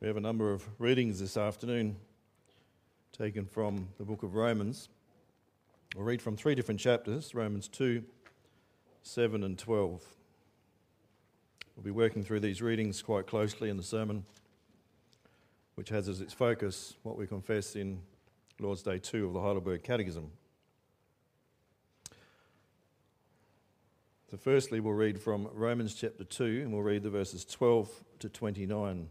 We have a number of readings this afternoon taken from the book of Romans. We'll read from three different chapters Romans 2, 7, and 12. We'll be working through these readings quite closely in the sermon, which has as its focus what we confess in Lord's Day 2 of the Heidelberg Catechism. So, firstly, we'll read from Romans chapter 2, and we'll read the verses 12 to 29.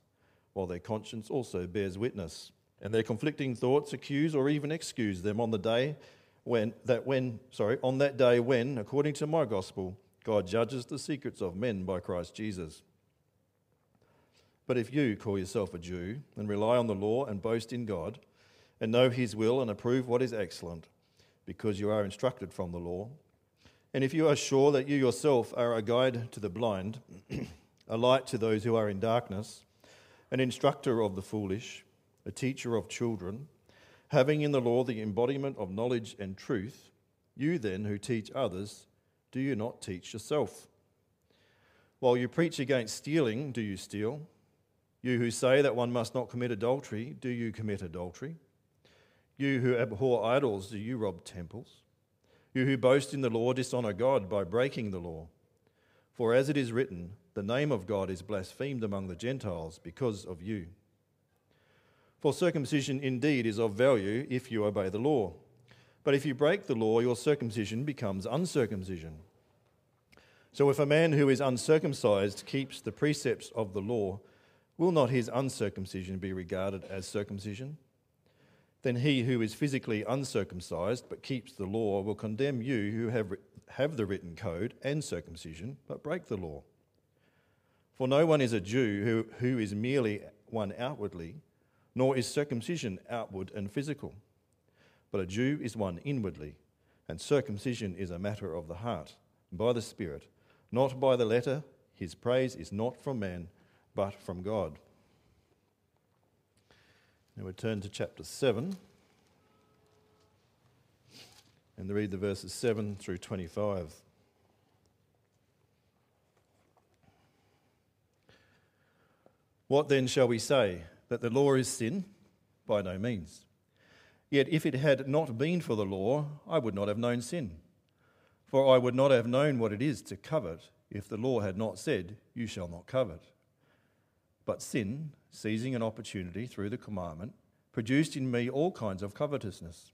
while their conscience also bears witness. And their conflicting thoughts accuse or even excuse them on the day when that when sorry, on that day when, according to my gospel, God judges the secrets of men by Christ Jesus. But if you call yourself a Jew and rely on the law and boast in God, and know his will and approve what is excellent, because you are instructed from the law, and if you are sure that you yourself are a guide to the blind, a light to those who are in darkness, an instructor of the foolish, a teacher of children, having in the law the embodiment of knowledge and truth, you then who teach others, do you not teach yourself? While you preach against stealing, do you steal? You who say that one must not commit adultery, do you commit adultery? You who abhor idols, do you rob temples? You who boast in the law dishonor God by breaking the law. For as it is written, the name of God is blasphemed among the Gentiles because of you. For circumcision indeed is of value if you obey the law. But if you break the law, your circumcision becomes uncircumcision. So if a man who is uncircumcised keeps the precepts of the law, will not his uncircumcision be regarded as circumcision? Then he who is physically uncircumcised but keeps the law will condemn you who have, have the written code and circumcision but break the law. For no one is a Jew who, who is merely one outwardly, nor is circumcision outward and physical. But a Jew is one inwardly, and circumcision is a matter of the heart, by the Spirit, not by the letter. His praise is not from man, but from God. Now we turn to chapter 7 and read the verses 7 through 25. What then shall we say? That the law is sin? By no means. Yet if it had not been for the law, I would not have known sin. For I would not have known what it is to covet if the law had not said, You shall not covet. But sin, seizing an opportunity through the commandment, produced in me all kinds of covetousness.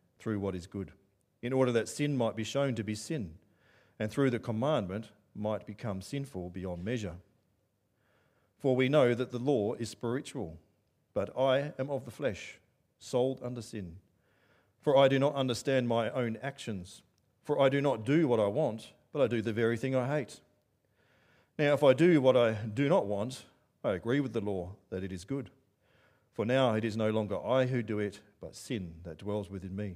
through what is good, in order that sin might be shown to be sin, and through the commandment might become sinful beyond measure. For we know that the law is spiritual, but I am of the flesh, sold under sin. For I do not understand my own actions. For I do not do what I want, but I do the very thing I hate. Now, if I do what I do not want, I agree with the law that it is good. For now it is no longer I who do it, but sin that dwells within me.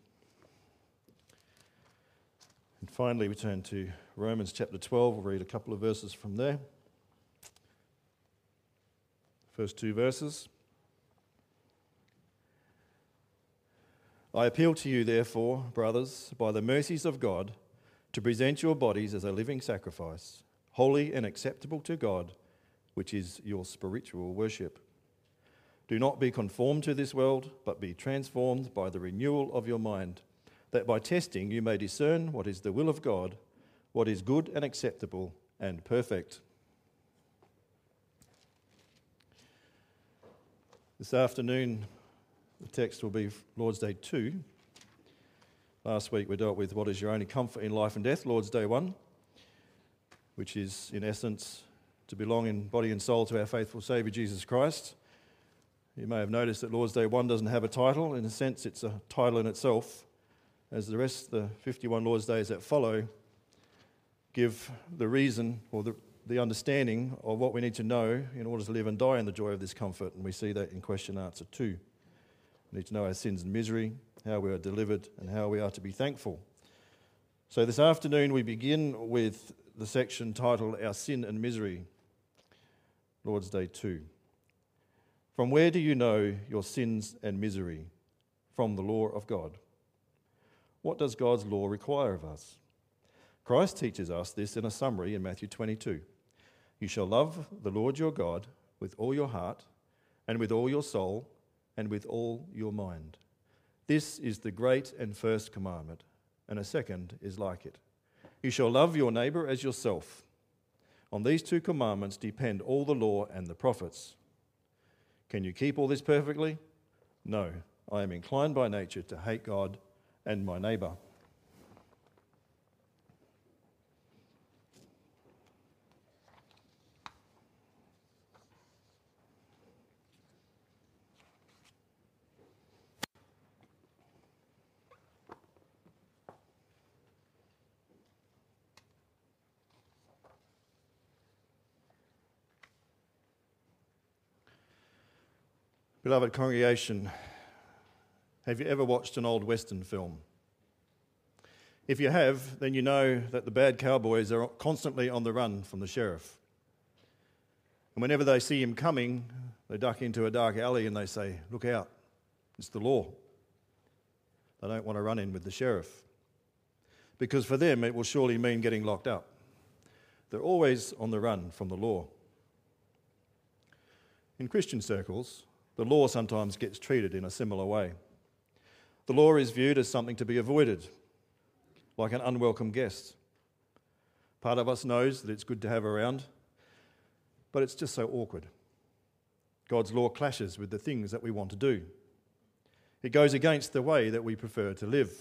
And finally, we turn to Romans chapter 12. We'll read a couple of verses from there. First two verses. I appeal to you, therefore, brothers, by the mercies of God, to present your bodies as a living sacrifice, holy and acceptable to God, which is your spiritual worship. Do not be conformed to this world, but be transformed by the renewal of your mind that by testing you may discern what is the will of God, what is good and acceptable and perfect. This afternoon, the text will be Lord's Day 2. Last week we dealt with what is your only comfort in life and death, Lord's Day 1, which is in essence to belong in body and soul to our faithful Saviour Jesus Christ. You may have noticed that Lord's Day 1 doesn't have a title. In a sense, it's a title in itself as the rest of the 51 Lord's Days that follow give the reason or the, the understanding of what we need to know in order to live and die in the joy of this comfort. And we see that in question answer two. We need to know our sins and misery, how we are delivered, and how we are to be thankful. So this afternoon we begin with the section titled Our Sin and Misery, Lord's Day 2. From where do you know your sins and misery? From the law of God. What does God's law require of us? Christ teaches us this in a summary in Matthew 22. You shall love the Lord your God with all your heart, and with all your soul, and with all your mind. This is the great and first commandment, and a second is like it. You shall love your neighbor as yourself. On these two commandments depend all the law and the prophets. Can you keep all this perfectly? No. I am inclined by nature to hate God and my neighbour. Beloved congregation, have you ever watched an old Western film? If you have, then you know that the bad cowboys are constantly on the run from the sheriff. And whenever they see him coming, they duck into a dark alley and they say, Look out, it's the law. They don't want to run in with the sheriff. Because for them, it will surely mean getting locked up. They're always on the run from the law. In Christian circles, the law sometimes gets treated in a similar way. The law is viewed as something to be avoided, like an unwelcome guest. Part of us knows that it's good to have around, but it's just so awkward. God's law clashes with the things that we want to do. It goes against the way that we prefer to live.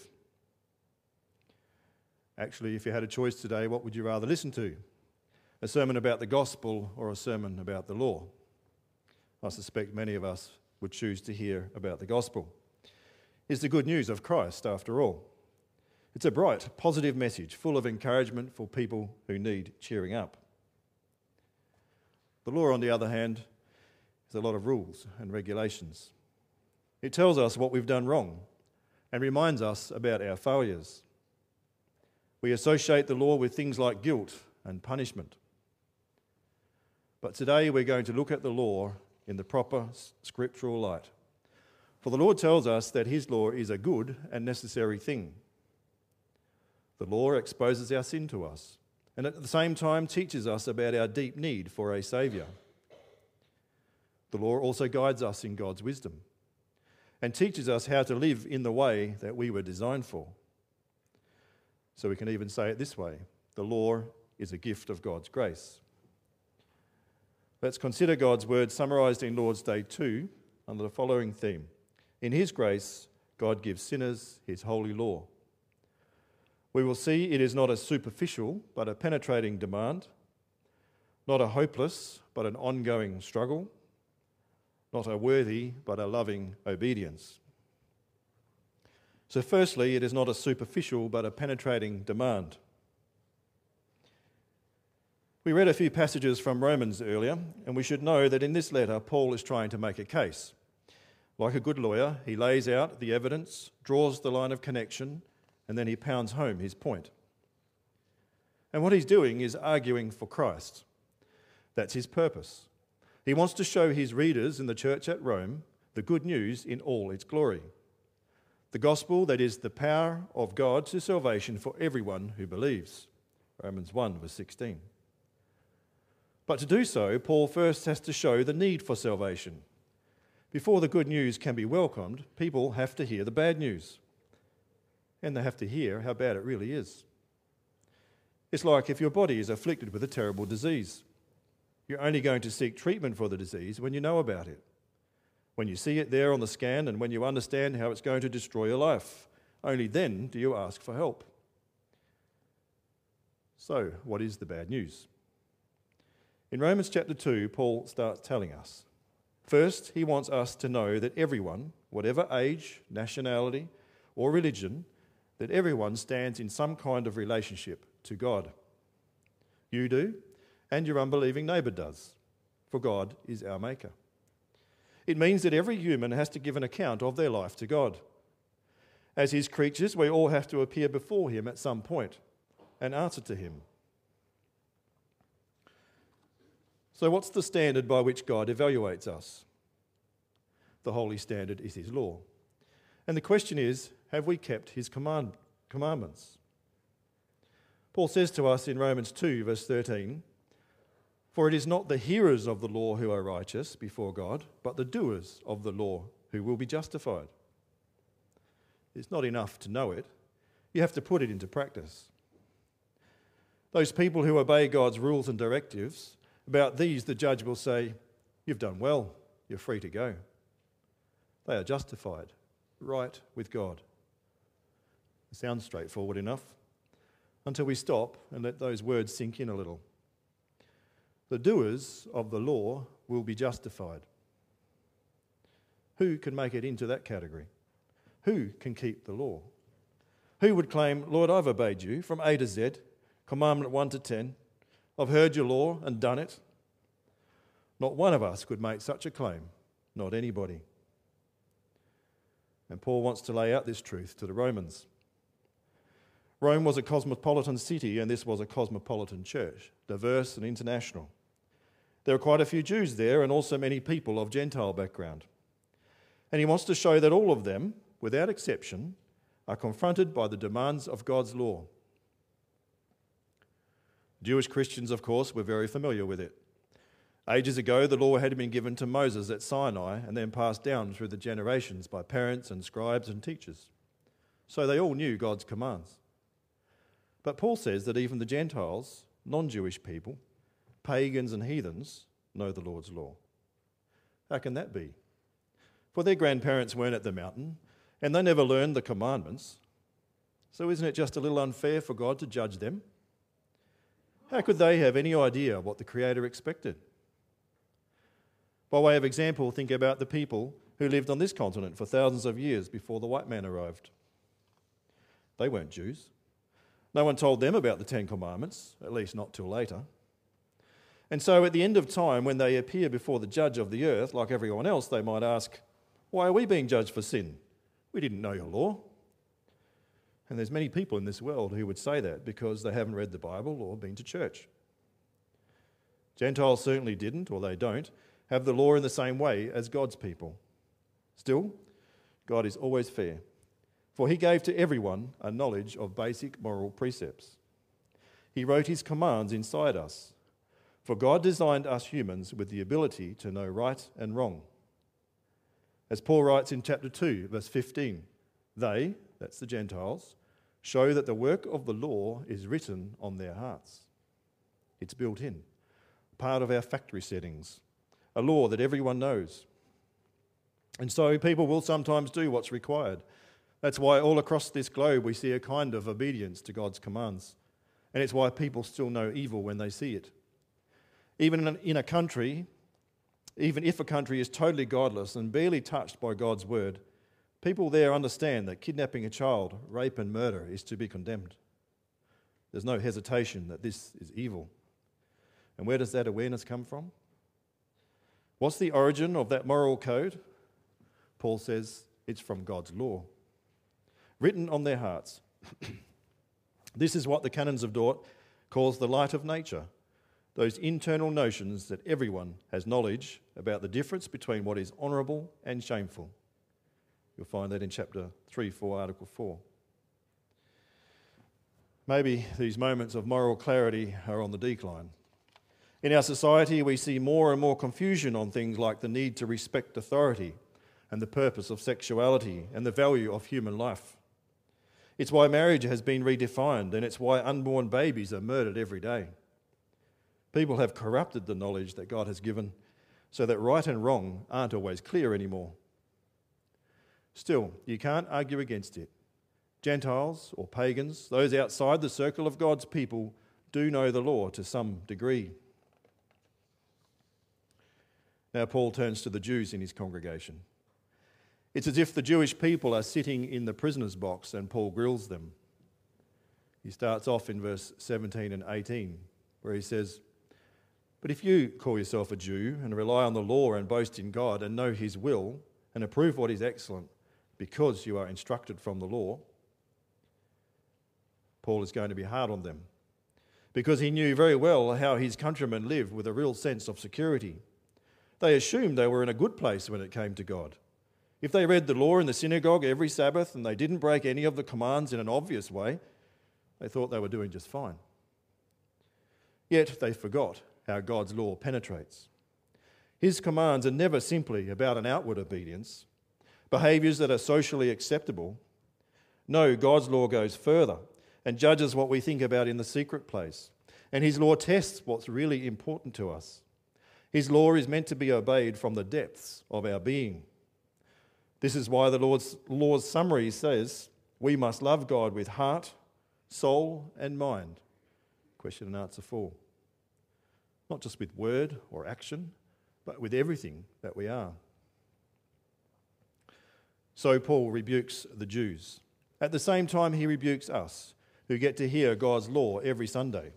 Actually, if you had a choice today, what would you rather listen to? A sermon about the gospel or a sermon about the law? I suspect many of us would choose to hear about the gospel is the good news of Christ, after all. It's a bright, positive message full of encouragement for people who need cheering up. The law, on the other hand, is a lot of rules and regulations. It tells us what we've done wrong and reminds us about our failures. We associate the law with things like guilt and punishment. But today we're going to look at the law in the proper scriptural light. For the Lord tells us that His law is a good and necessary thing. The law exposes our sin to us and at the same time teaches us about our deep need for a Saviour. The law also guides us in God's wisdom and teaches us how to live in the way that we were designed for. So we can even say it this way the law is a gift of God's grace. Let's consider God's word summarized in Lord's Day 2 under the following theme in His grace, God gives sinners His holy law. We will see it is not a superficial but a penetrating demand, not a hopeless but an ongoing struggle, not a worthy but a loving obedience. So, firstly, it is not a superficial but a penetrating demand. We read a few passages from Romans earlier, and we should know that in this letter, Paul is trying to make a case. Like a good lawyer, he lays out the evidence, draws the line of connection, and then he pounds home his point. And what he's doing is arguing for Christ. That's his purpose. He wants to show his readers in the church at Rome the good news in all its glory. The gospel that is the power of God to salvation for everyone who believes. Romans 1, verse 16. But to do so, Paul first has to show the need for salvation. Before the good news can be welcomed, people have to hear the bad news. And they have to hear how bad it really is. It's like if your body is afflicted with a terrible disease. You're only going to seek treatment for the disease when you know about it, when you see it there on the scan, and when you understand how it's going to destroy your life. Only then do you ask for help. So, what is the bad news? In Romans chapter 2, Paul starts telling us. First, he wants us to know that everyone, whatever age, nationality, or religion, that everyone stands in some kind of relationship to God. You do, and your unbelieving neighbour does, for God is our Maker. It means that every human has to give an account of their life to God. As His creatures, we all have to appear before Him at some point and answer to Him. So, what's the standard by which God evaluates us? The holy standard is His law. And the question is have we kept His command, commandments? Paul says to us in Romans 2, verse 13 For it is not the hearers of the law who are righteous before God, but the doers of the law who will be justified. It's not enough to know it, you have to put it into practice. Those people who obey God's rules and directives about these, the judge will say, You've done well, you're free to go. They are justified, right with God. It sounds straightforward enough until we stop and let those words sink in a little. The doers of the law will be justified. Who can make it into that category? Who can keep the law? Who would claim, Lord, I've obeyed you from A to Z, commandment 1 to 10, I've heard your law and done it. Not one of us could make such a claim, not anybody. And Paul wants to lay out this truth to the Romans. Rome was a cosmopolitan city, and this was a cosmopolitan church, diverse and international. There are quite a few Jews there, and also many people of Gentile background. And he wants to show that all of them, without exception, are confronted by the demands of God's law. Jewish Christians, of course, were very familiar with it. Ages ago, the law had been given to Moses at Sinai and then passed down through the generations by parents and scribes and teachers. So they all knew God's commands. But Paul says that even the Gentiles, non Jewish people, pagans and heathens, know the Lord's law. How can that be? For their grandparents weren't at the mountain and they never learned the commandments. So isn't it just a little unfair for God to judge them? How could they have any idea what the Creator expected? By way of example, think about the people who lived on this continent for thousands of years before the white man arrived. They weren't Jews. No one told them about the Ten Commandments, at least not till later. And so at the end of time, when they appear before the judge of the earth, like everyone else, they might ask, Why are we being judged for sin? We didn't know your law. And there's many people in this world who would say that because they haven't read the Bible or been to church. Gentiles certainly didn't, or they don't, have the law in the same way as God's people. Still, God is always fair, for he gave to everyone a knowledge of basic moral precepts. He wrote his commands inside us, for God designed us humans with the ability to know right and wrong. As Paul writes in chapter 2, verse 15, they, that's the Gentiles, show that the work of the law is written on their hearts. It's built in, part of our factory settings, a law that everyone knows. And so people will sometimes do what's required. That's why all across this globe we see a kind of obedience to God's commands. And it's why people still know evil when they see it. Even in a country, even if a country is totally godless and barely touched by God's word, people there understand that kidnapping a child, rape, and murder is to be condemned. There's no hesitation that this is evil. And where does that awareness come from? What's the origin of that moral code? Paul says it's from God's law, written on their hearts. this is what the canons of Dort calls the light of nature, those internal notions that everyone has knowledge about the difference between what is honourable and shameful. You'll find that in chapter 3, 4, article 4. Maybe these moments of moral clarity are on the decline. In our society, we see more and more confusion on things like the need to respect authority and the purpose of sexuality and the value of human life. It's why marriage has been redefined, and it's why unborn babies are murdered every day. People have corrupted the knowledge that God has given so that right and wrong aren't always clear anymore. Still, you can't argue against it. Gentiles or pagans, those outside the circle of God's people, do know the law to some degree. Now, Paul turns to the Jews in his congregation. It's as if the Jewish people are sitting in the prisoner's box and Paul grills them. He starts off in verse 17 and 18, where he says, But if you call yourself a Jew and rely on the law and boast in God and know his will and approve what is excellent because you are instructed from the law, Paul is going to be hard on them because he knew very well how his countrymen lived with a real sense of security. They assumed they were in a good place when it came to God. If they read the law in the synagogue every Sabbath and they didn't break any of the commands in an obvious way, they thought they were doing just fine. Yet they forgot how God's law penetrates. His commands are never simply about an outward obedience, behaviours that are socially acceptable. No, God's law goes further and judges what we think about in the secret place. And His law tests what's really important to us. His law is meant to be obeyed from the depths of our being. This is why the Lord's law's summary says we must love God with heart, soul, and mind. Question and answer four. Not just with word or action, but with everything that we are. So Paul rebukes the Jews. At the same time, he rebukes us who get to hear God's law every Sunday.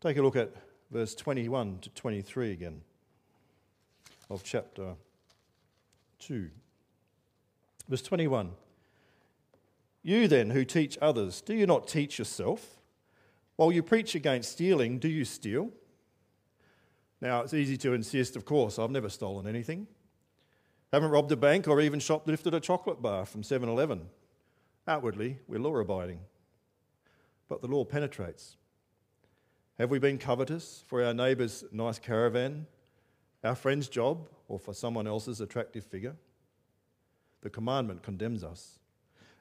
Take a look at verse 21 to 23 again of chapter 2. Verse 21 You then who teach others, do you not teach yourself? While you preach against stealing, do you steal? Now, it's easy to insist, of course, I've never stolen anything. Haven't robbed a bank or even shoplifted a chocolate bar from 7 Eleven. Outwardly, we're law abiding, but the law penetrates. Have we been covetous for our neighbour's nice caravan, our friend's job, or for someone else's attractive figure? The commandment condemns us.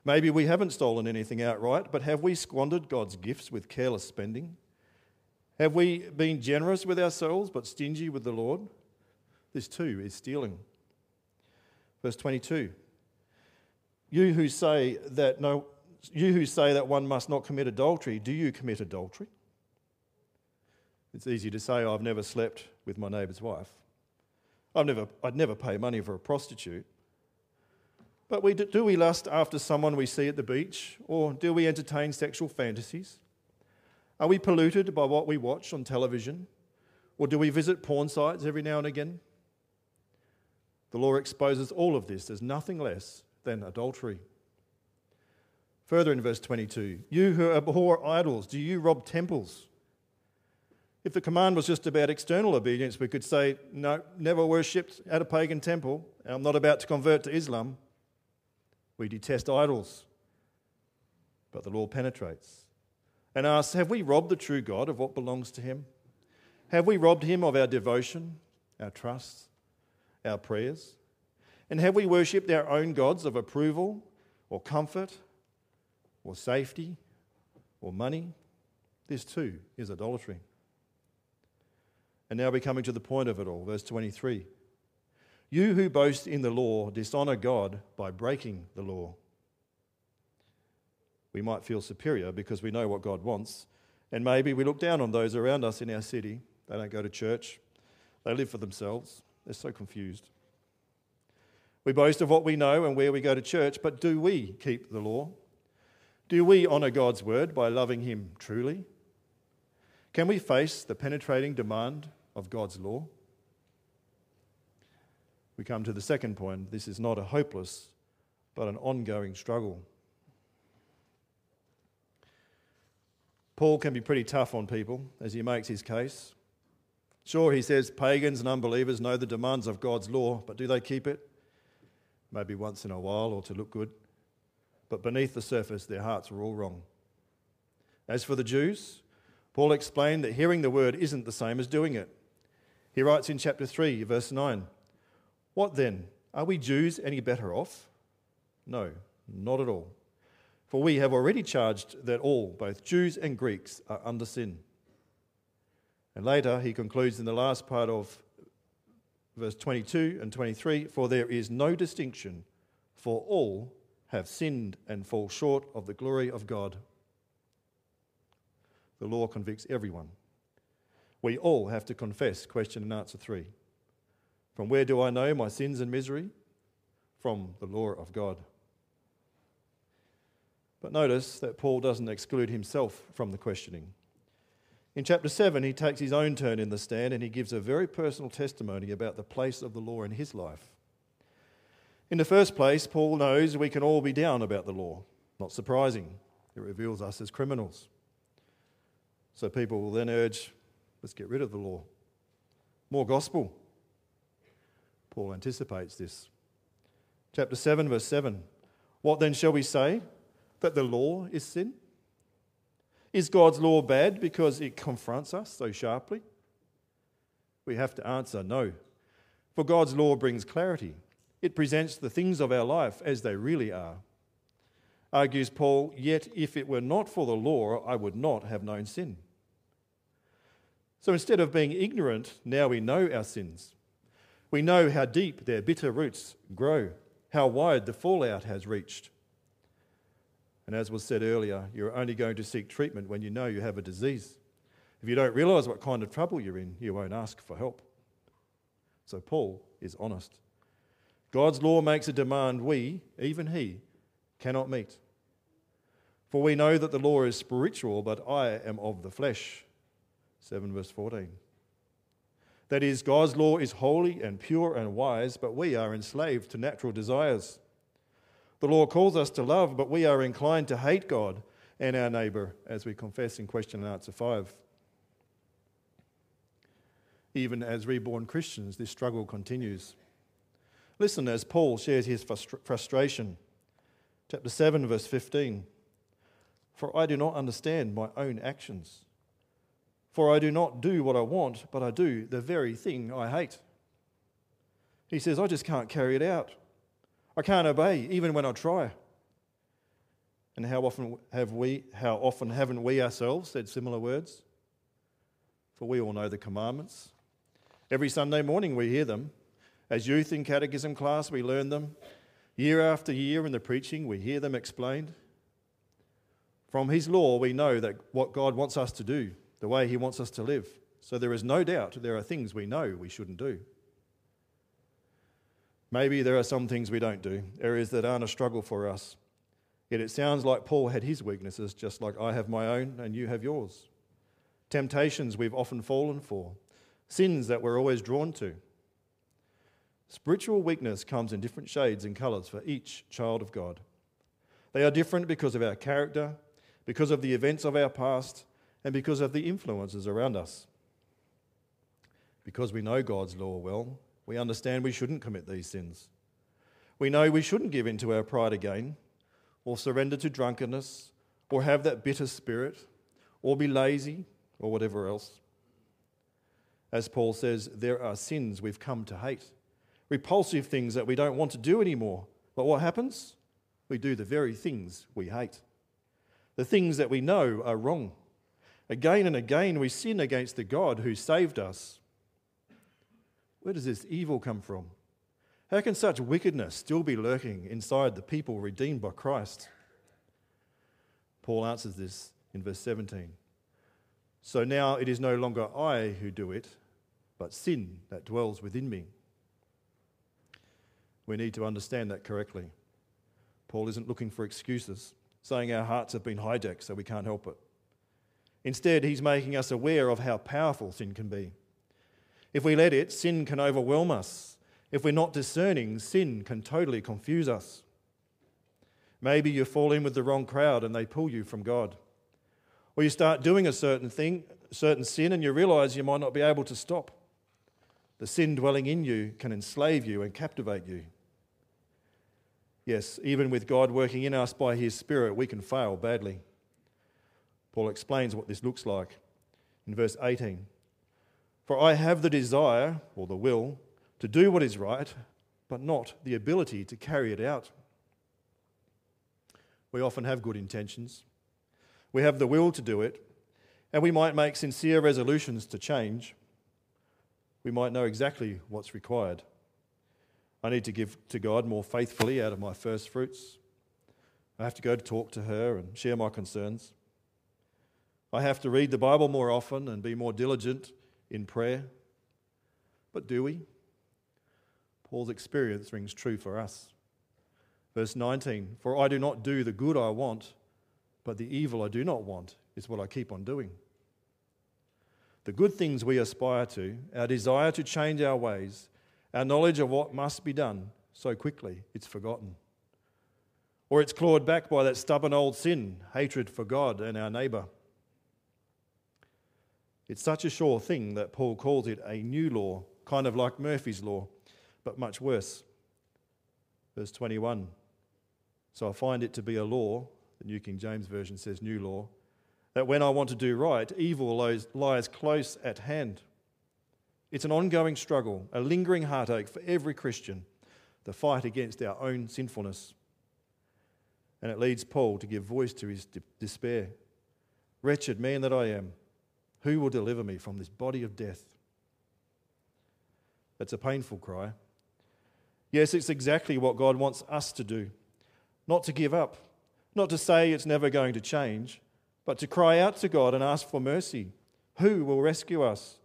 Maybe we haven't stolen anything outright, but have we squandered God's gifts with careless spending? Have we been generous with ourselves but stingy with the Lord? This too is stealing. Verse 22 you who say that no, you who say that one must not commit adultery, do you commit adultery? It's easy to say I've never slept with my neighbour's wife. I've never, I'd never pay money for a prostitute. But we, do we lust after someone we see at the beach, or do we entertain sexual fantasies? Are we polluted by what we watch on television, or do we visit porn sites every now and again? The law exposes all of this as nothing less than adultery. Further in verse 22, you who abhor idols, do you rob temples? If the command was just about external obedience, we could say, no, never worshipped at a pagan temple. I'm not about to convert to Islam. We detest idols. But the law penetrates and asks, have we robbed the true God of what belongs to him? Have we robbed him of our devotion, our trust, our prayers? And have we worshipped our own gods of approval or comfort or safety or money? This too is idolatry. And now we're coming to the point of it all, verse 23. You who boast in the law dishonor God by breaking the law. We might feel superior because we know what God wants And maybe we look down on those around us in our city. They don't go to church, they live for themselves. They're so confused. We boast of what we know and where we go to church, but do we keep the law? Do we honour God's word by loving Him truly? Can we face the penetrating demand of God's law? We come to the second point. This is not a hopeless, but an ongoing struggle. Paul can be pretty tough on people as he makes his case. Sure, he says pagans and unbelievers know the demands of God's law, but do they keep it? Maybe once in a while or to look good. But beneath the surface, their hearts are all wrong. As for the Jews, Paul explained that hearing the word isn't the same as doing it. He writes in chapter 3, verse 9 What then? Are we Jews any better off? No, not at all. For we have already charged that all, both Jews and Greeks, are under sin. And later he concludes in the last part of verse 22 and 23 For there is no distinction, for all have sinned and fall short of the glory of God. The law convicts everyone. We all have to confess, question and answer three. From where do I know my sins and misery? From the law of God. But notice that Paul doesn't exclude himself from the questioning. In chapter 7, he takes his own turn in the stand and he gives a very personal testimony about the place of the law in his life. In the first place, Paul knows we can all be down about the law. Not surprising, it reveals us as criminals. So people will then urge, let's get rid of the law. More gospel. Paul anticipates this. Chapter 7, verse 7. What then shall we say? That the law is sin? Is God's law bad because it confronts us so sharply? We have to answer no. For God's law brings clarity, it presents the things of our life as they really are. Argues Paul, yet if it were not for the law, I would not have known sin. So instead of being ignorant, now we know our sins. We know how deep their bitter roots grow, how wide the fallout has reached. And as was said earlier, you're only going to seek treatment when you know you have a disease. If you don't realize what kind of trouble you're in, you won't ask for help. So Paul is honest. God's law makes a demand we, even he, cannot meet. For we know that the law is spiritual, but I am of the flesh. 7 verse 14. That is, God's law is holy and pure and wise, but we are enslaved to natural desires. The law calls us to love, but we are inclined to hate God and our neighbour, as we confess in question and answer 5. Even as reborn Christians, this struggle continues. Listen as Paul shares his frustration. Chapter 7, verse 15. For I do not understand my own actions. For I do not do what I want, but I do the very thing I hate. He says, I just can't carry it out. I can't obey even when I try. And how often have we, how often haven't we ourselves said similar words? For we all know the commandments. Every Sunday morning we hear them. As youth in catechism class, we learn them. Year after year in the preaching, we hear them explained. From His law, we know that what God wants us to do, the way He wants us to live. So there is no doubt there are things we know we shouldn't do. Maybe there are some things we don't do, areas that aren't a struggle for us. Yet it sounds like Paul had his weaknesses, just like I have my own and you have yours. Temptations we've often fallen for, sins that we're always drawn to. Spiritual weakness comes in different shades and colours for each child of God. They are different because of our character, because of the events of our past, and because of the influences around us. Because we know God's law well, we understand we shouldn't commit these sins. We know we shouldn't give in to our pride again, or surrender to drunkenness, or have that bitter spirit, or be lazy, or whatever else. As Paul says, there are sins we've come to hate, repulsive things that we don't want to do anymore. But what happens? We do the very things we hate, the things that we know are wrong. Again and again, we sin against the God who saved us where does this evil come from? How can such wickedness still be lurking inside the people redeemed by Christ? Paul answers this in verse 17. So now it is no longer I who do it, but sin that dwells within me. We need to understand that correctly. Paul isn't looking for excuses, saying our hearts have been hijacked so we can't help it. Instead, he's making us aware of how powerful sin can be. If we let it, sin can overwhelm us. If we're not discerning, sin can totally confuse us. Maybe you fall in with the wrong crowd and they pull you from God. Or you start doing a certain thing, certain sin, and you realize you might not be able to stop. The sin dwelling in you can enslave you and captivate you. Yes, even with God working in us by His Spirit, we can fail badly. Paul explains what this looks like in verse 18. For I have the desire, or the will, to do what is right, but not the ability to carry it out. We often have good intentions. We have the will to do it, and we might make sincere resolutions to change. We might know exactly what's required. I need to give to God more faithfully out of my first fruits. I have to go to talk to her and share my concerns. I have to read the Bible more often and be more diligent in prayer. But do we? Paul's experience rings true for us. Verse 19 For I do not do the good I want, but the evil I do not want is what I keep on doing. The good things we aspire to, our desire to change our ways, our knowledge of what must be done, so quickly it's forgotten. Or it's clawed back by that stubborn old sin, hatred for God and our neighbour. It's such a sure thing that Paul calls it a new law, kind of like Murphy's law, but much worse. Verse 21 So I find it to be a law, the New King James Version says new law, that when I want to do right, evil lies, close at hand. It's an ongoing struggle, a lingering heartache for every Christian, the fight against our own sinfulness. And it leads Paul to give voice to his despair. Wretched man that I am, who will deliver me from this body of death? That's a painful cry. Yes, it's exactly what God wants us to do not to give up, not to say it's never going to change, but to cry out to God and ask for mercy. Who will rescue us?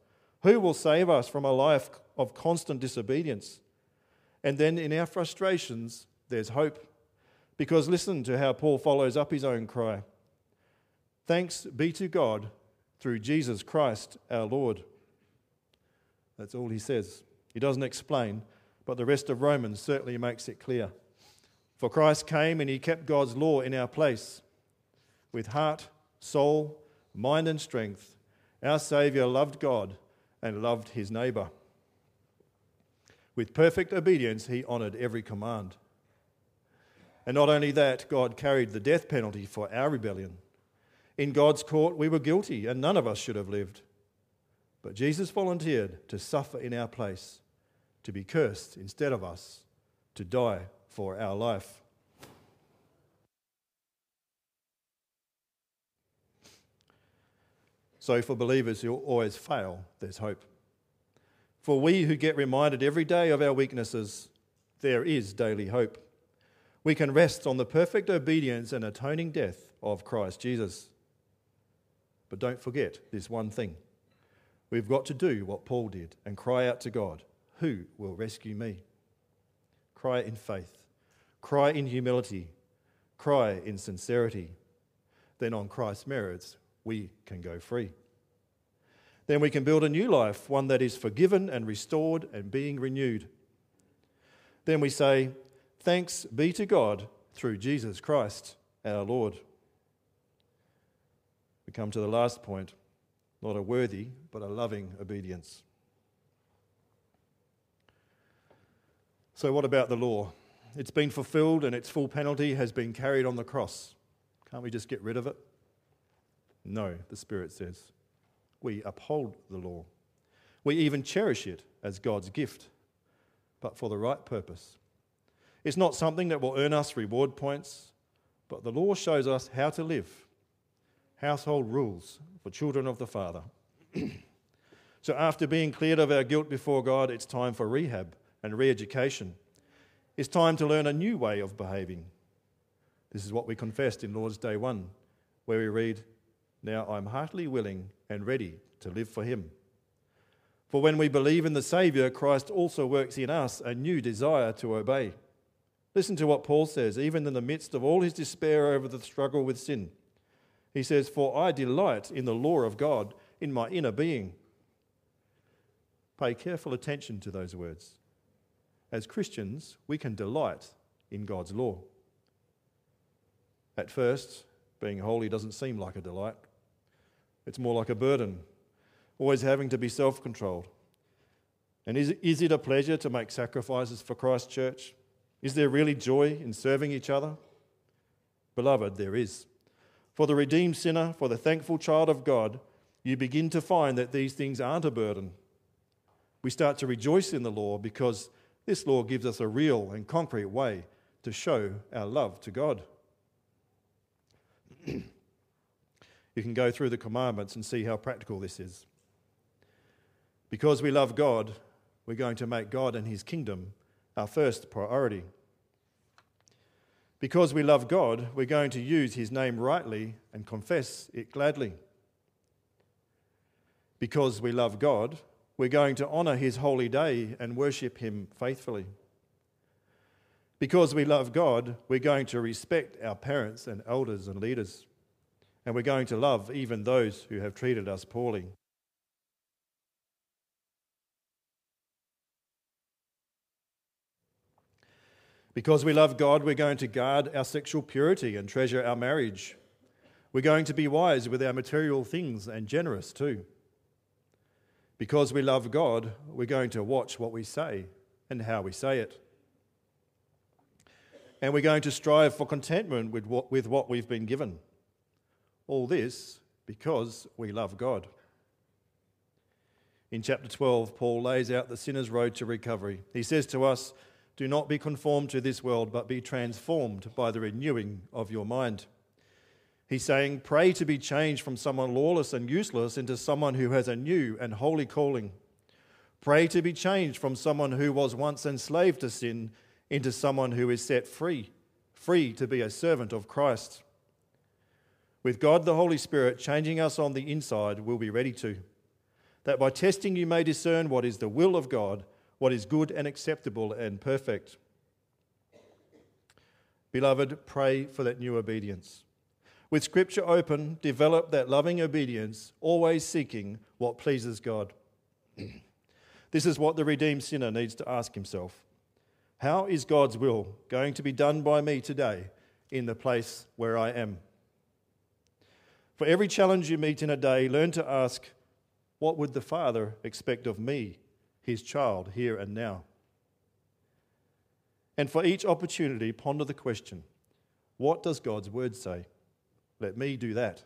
Who will save us from a life of constant disobedience? And then in our frustrations, there's hope. Because listen to how Paul follows up his own cry Thanks be to God through Jesus Christ our Lord. That's all he says. He doesn't explain, but the rest of Romans certainly makes it clear. For Christ came and he kept God's law in our place. With heart, soul, mind, and strength, our Saviour loved God and loved his neighbour. With perfect obedience, he honoured every command. And not only that, God carried the death penalty for our rebellion. In God's court, we were guilty, and none of us should have lived. But Jesus volunteered to suffer in our place, to be cursed instead of us, to die for our life. So, for believers who always fail, there's hope. For we who get reminded every day of our weaknesses, there is daily hope. We can rest on the perfect obedience and atoning death of Christ Jesus. But don't forget this one thing. We've got to do what Paul did and cry out to God, Who will rescue me? Cry in faith, cry in humility, cry in sincerity. Then, on Christ's merits, we can go free. Then we can build a new life, one that is forgiven and restored and being renewed. Then we say, Thanks be to God through Jesus Christ our Lord. We come to the last point not a worthy, but a loving obedience. So, what about the law? It's been fulfilled and its full penalty has been carried on the cross. Can't we just get rid of it? No, the Spirit says. We uphold the law. We even cherish it as God's gift, but for the right purpose. It's not something that will earn us reward points, but the law shows us how to live household rules for children of the Father. so, after being cleared of our guilt before God, it's time for rehab and re education. It's time to learn a new way of behaving. This is what we confessed in Lord's Day 1, where we read, Now I'm heartily willing and ready to live for Him. For when we believe in the Saviour, Christ also works in us a new desire to obey. Listen to what Paul says, even in the midst of all his despair over the struggle with sin. He says, For I delight in the law of God in my inner being. Pay careful attention to those words. As Christians, we can delight in God's law. At first, being holy doesn't seem like a delight, it's more like a burden always having to be self controlled. And is, is it a pleasure to make sacrifices for Christ's church? Is there really joy in serving each other? Beloved, there is. For the redeemed sinner, for the thankful child of God, you begin to find that these things aren't a burden. We start to rejoice in the law because this law gives us a real and concrete way to show our love to God. you can go through the commandments and see how practical this is. Because we love God, we're going to make God and His kingdom our first priority. Because we love God, we're going to use His name rightly and confess it gladly. Because we love God, we're going to honour His holy day and worship Him faithfully. Because we love God, we're going to respect our parents and elders and leaders. And we're going to love even those who have treated us poorly. Because we love God, we're going to guard our sexual purity and treasure our marriage. We're going to be wise with our material things and generous too. Because we love God, we're going to watch what we say and how we say it. And we're going to strive for contentment with what, with what we've been given. All this because we love God. In chapter 12, Paul lays out the sinner's road to recovery. He says to us, do not be conformed to this world, but be transformed by the renewing of your mind. He's saying, Pray to be changed from someone lawless and useless into someone who has a new and holy calling. Pray to be changed from someone who was once enslaved to sin into someone who is set free, free to be a servant of Christ. With God the Holy Spirit changing us on the inside, we'll be ready to. That by testing you may discern what is the will of God what is good and acceptable and perfect. Beloved, pray for that new obedience. With Scripture open, develop that loving obedience, always seeking what pleases God. this is what the redeemed sinner needs to ask himself How is God's will going to be done by me today in the place where I am? For every challenge you meet in a day, learn to ask, What would the Father expect of me his child here and now. And for each opportunity, ponder the question what does God's word say? Let me do that.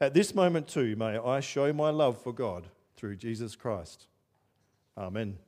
At this moment, too, may I show my love for God through Jesus Christ. Amen.